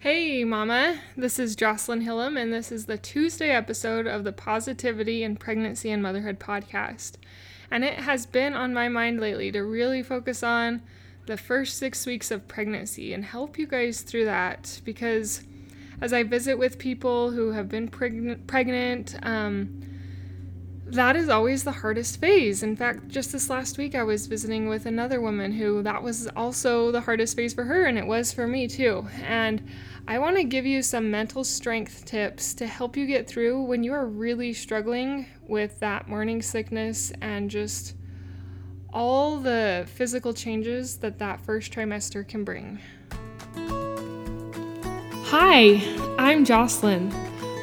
Hey, Mama. This is Jocelyn Hillam, and this is the Tuesday episode of the Positivity in Pregnancy and Motherhood podcast. And it has been on my mind lately to really focus on the first six weeks of pregnancy and help you guys through that because as I visit with people who have been preg- pregnant, um, that is always the hardest phase. In fact, just this last week, I was visiting with another woman who that was also the hardest phase for her, and it was for me too. And I want to give you some mental strength tips to help you get through when you are really struggling with that morning sickness and just all the physical changes that that first trimester can bring. Hi, I'm Jocelyn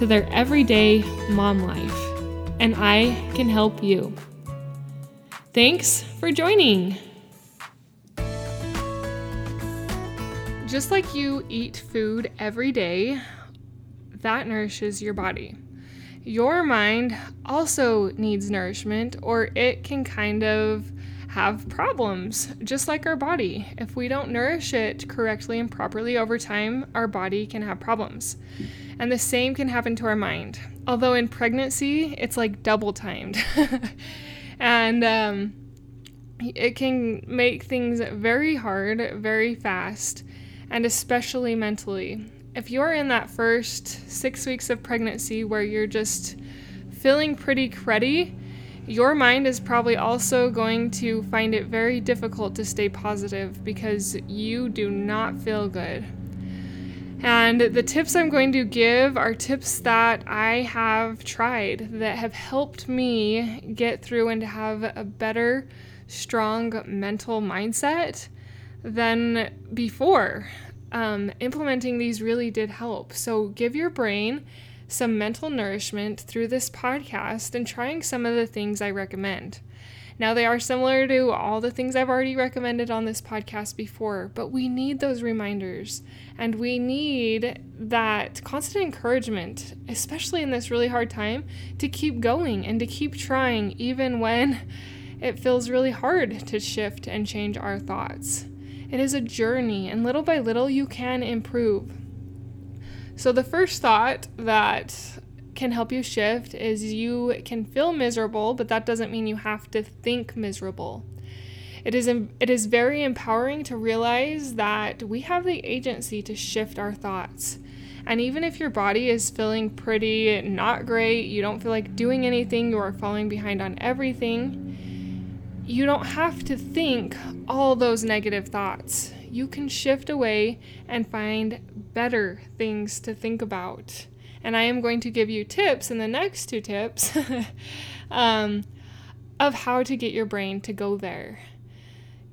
to their everyday mom life, and I can help you. Thanks for joining. Just like you eat food every day, that nourishes your body. Your mind also needs nourishment, or it can kind of have problems, just like our body. If we don't nourish it correctly and properly over time, our body can have problems. And the same can happen to our mind. Although in pregnancy, it's like double timed. and um, it can make things very hard, very fast, and especially mentally. If you're in that first six weeks of pregnancy where you're just feeling pretty cruddy, your mind is probably also going to find it very difficult to stay positive because you do not feel good. And the tips I'm going to give are tips that I have tried that have helped me get through and to have a better, strong mental mindset than before. Um, implementing these really did help. So give your brain some mental nourishment through this podcast and trying some of the things I recommend. Now, they are similar to all the things I've already recommended on this podcast before, but we need those reminders and we need that constant encouragement, especially in this really hard time, to keep going and to keep trying, even when it feels really hard to shift and change our thoughts. It is a journey, and little by little, you can improve. So, the first thought that can help you shift is you can feel miserable, but that doesn't mean you have to think miserable. It is, it is very empowering to realize that we have the agency to shift our thoughts. And even if your body is feeling pretty not great, you don't feel like doing anything, you are falling behind on everything, you don't have to think all those negative thoughts you can shift away and find better things to think about. And I am going to give you tips in the next two tips um, of how to get your brain to go there.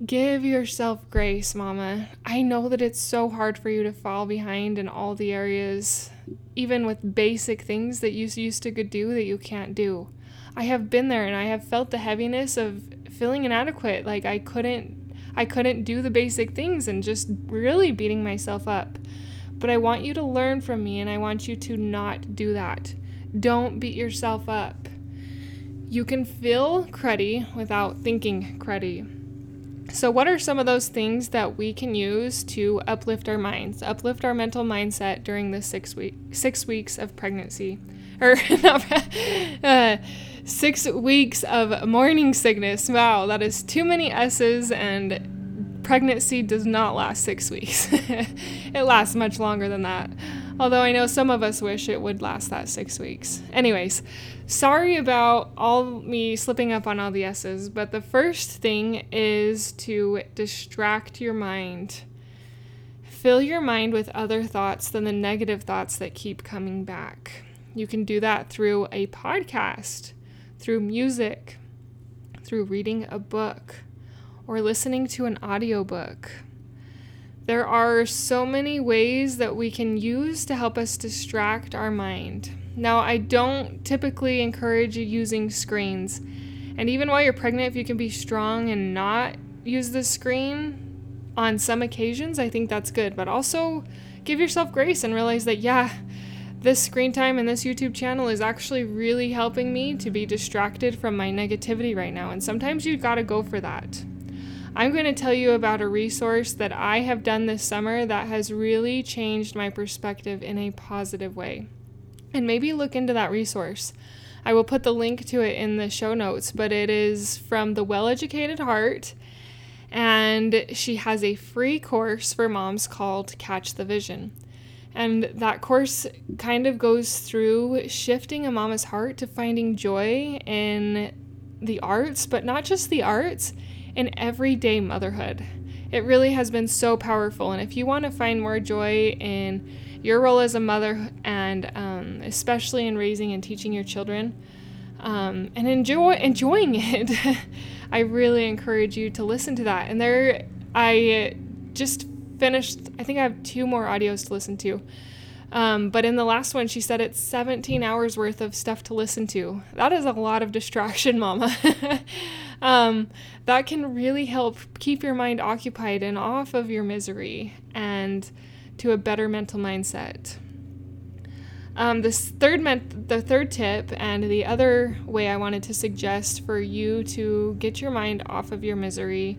Give yourself grace, mama. I know that it's so hard for you to fall behind in all the areas, even with basic things that you used to do that you can't do. I have been there and I have felt the heaviness of feeling inadequate. Like I couldn't I couldn't do the basic things and just really beating myself up. But I want you to learn from me and I want you to not do that. Don't beat yourself up. You can feel cruddy without thinking cruddy. So, what are some of those things that we can use to uplift our minds, uplift our mental mindset during the six week six weeks of pregnancy, or not, uh, six weeks of morning sickness? Wow, that is too many S's, and pregnancy does not last six weeks. it lasts much longer than that. Although I know some of us wish it would last that six weeks. Anyways, sorry about all me slipping up on all the S's, but the first thing is to distract your mind. Fill your mind with other thoughts than the negative thoughts that keep coming back. You can do that through a podcast, through music, through reading a book, or listening to an audiobook There are so many ways that we can use to help us distract our mind. Now, I don't typically encourage you using screens. And even while you're pregnant, if you can be strong and not use the screen on some occasions, I think that's good. But also give yourself grace and realize that, yeah, this screen time and this YouTube channel is actually really helping me to be distracted from my negativity right now. And sometimes you've gotta go for that. I'm going to tell you about a resource that I have done this summer that has really changed my perspective in a positive way. And maybe look into that resource. I will put the link to it in the show notes, but it is from The Well Educated Heart. And she has a free course for moms called Catch the Vision. And that course kind of goes through shifting a mama's heart to finding joy in the arts, but not just the arts in everyday motherhood. It really has been so powerful. And if you want to find more joy in your role as a mother and um, especially in raising and teaching your children um, and enjoy enjoying it, I really encourage you to listen to that. And there, I just finished, I think I have two more audios to listen to. Um, but in the last one, she said it's 17 hours worth of stuff to listen to. That is a lot of distraction, mama. um, that can really help keep your mind occupied and off of your misery and to a better mental mindset. Um, this third the third tip and the other way I wanted to suggest for you to get your mind off of your misery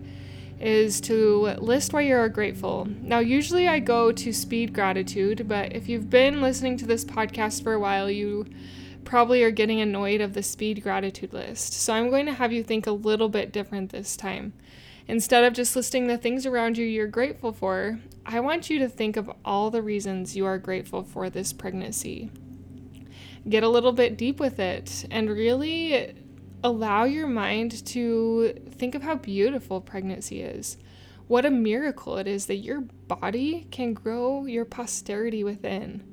is to list why you're grateful. Now, usually I go to speed gratitude, but if you've been listening to this podcast for a while, you probably are getting annoyed of the speed gratitude list. So I'm going to have you think a little bit different this time. Instead of just listing the things around you you're grateful for, I want you to think of all the reasons you are grateful for this pregnancy. Get a little bit deep with it and really allow your mind to think of how beautiful pregnancy is. What a miracle it is that your body can grow your posterity within.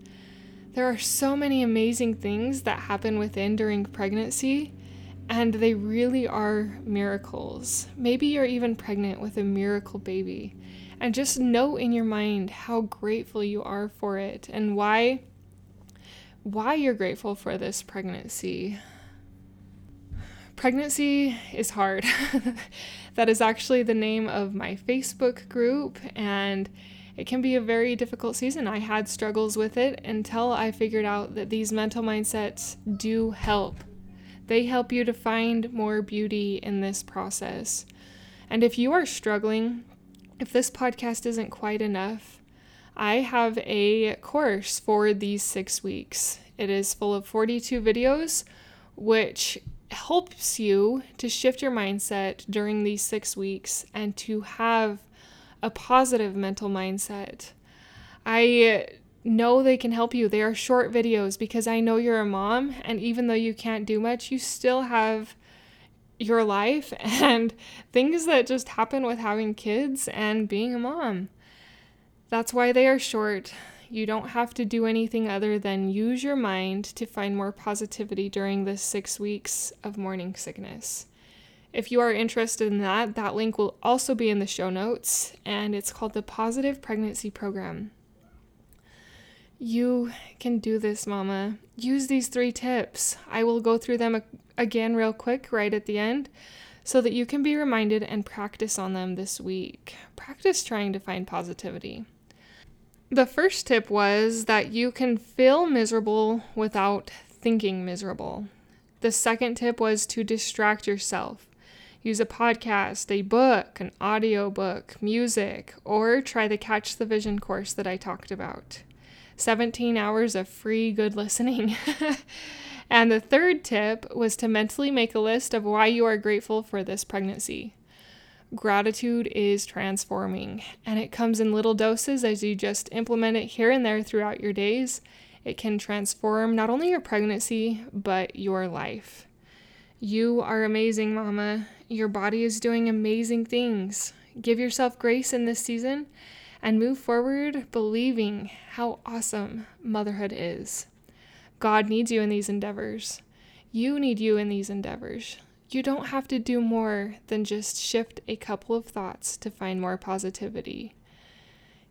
There are so many amazing things that happen within during pregnancy, and they really are miracles. Maybe you're even pregnant with a miracle baby. And just know in your mind how grateful you are for it and why why you're grateful for this pregnancy. Pregnancy is hard. that is actually the name of my Facebook group and it can be a very difficult season. I had struggles with it until I figured out that these mental mindsets do help. They help you to find more beauty in this process. And if you are struggling, if this podcast isn't quite enough, I have a course for these six weeks. It is full of 42 videos, which helps you to shift your mindset during these six weeks and to have a positive mental mindset. I know they can help you. They are short videos because I know you're a mom, and even though you can't do much, you still have your life and things that just happen with having kids and being a mom. That's why they are short. You don't have to do anything other than use your mind to find more positivity during this six weeks of morning sickness. If you are interested in that, that link will also be in the show notes, and it's called the Positive Pregnancy Program. You can do this, Mama. Use these three tips. I will go through them again, real quick, right at the end, so that you can be reminded and practice on them this week. Practice trying to find positivity. The first tip was that you can feel miserable without thinking miserable. The second tip was to distract yourself. Use a podcast, a book, an audiobook, music, or try the Catch the Vision course that I talked about. 17 hours of free good listening. and the third tip was to mentally make a list of why you are grateful for this pregnancy. Gratitude is transforming, and it comes in little doses as you just implement it here and there throughout your days. It can transform not only your pregnancy, but your life. You are amazing, Mama. Your body is doing amazing things. Give yourself grace in this season and move forward believing how awesome motherhood is. God needs you in these endeavors. You need you in these endeavors. You don't have to do more than just shift a couple of thoughts to find more positivity.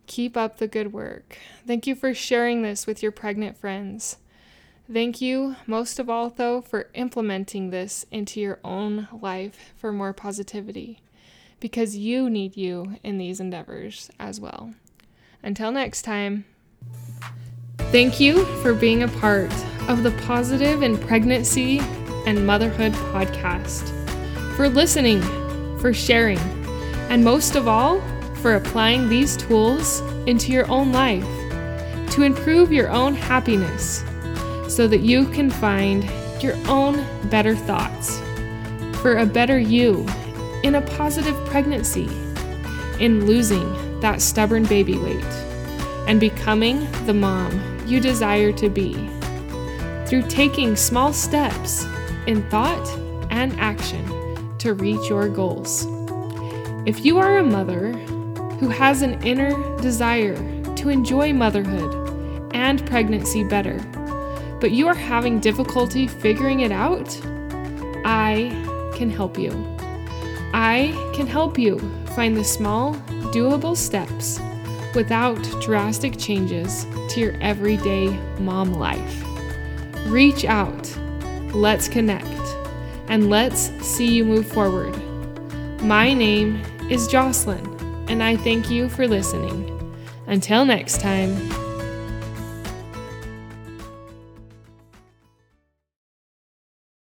Keep up the good work. Thank you for sharing this with your pregnant friends. Thank you, most of all, though, for implementing this into your own life for more positivity, because you need you in these endeavors as well. Until next time, thank you for being a part of the Positive in Pregnancy and Motherhood podcast, for listening, for sharing, and most of all, for applying these tools into your own life to improve your own happiness so that you can find your own better thoughts for a better you in a positive pregnancy, in losing that stubborn baby weight, and becoming the mom you desire to be. Through taking small steps in thought and action to reach your goals. If you are a mother who has an inner desire to enjoy motherhood and pregnancy better, but you are having difficulty figuring it out, I can help you. I can help you find the small, doable steps without drastic changes to your everyday mom life. Reach out, let's connect, and let's see you move forward. My name is Jocelyn, and I thank you for listening. Until next time,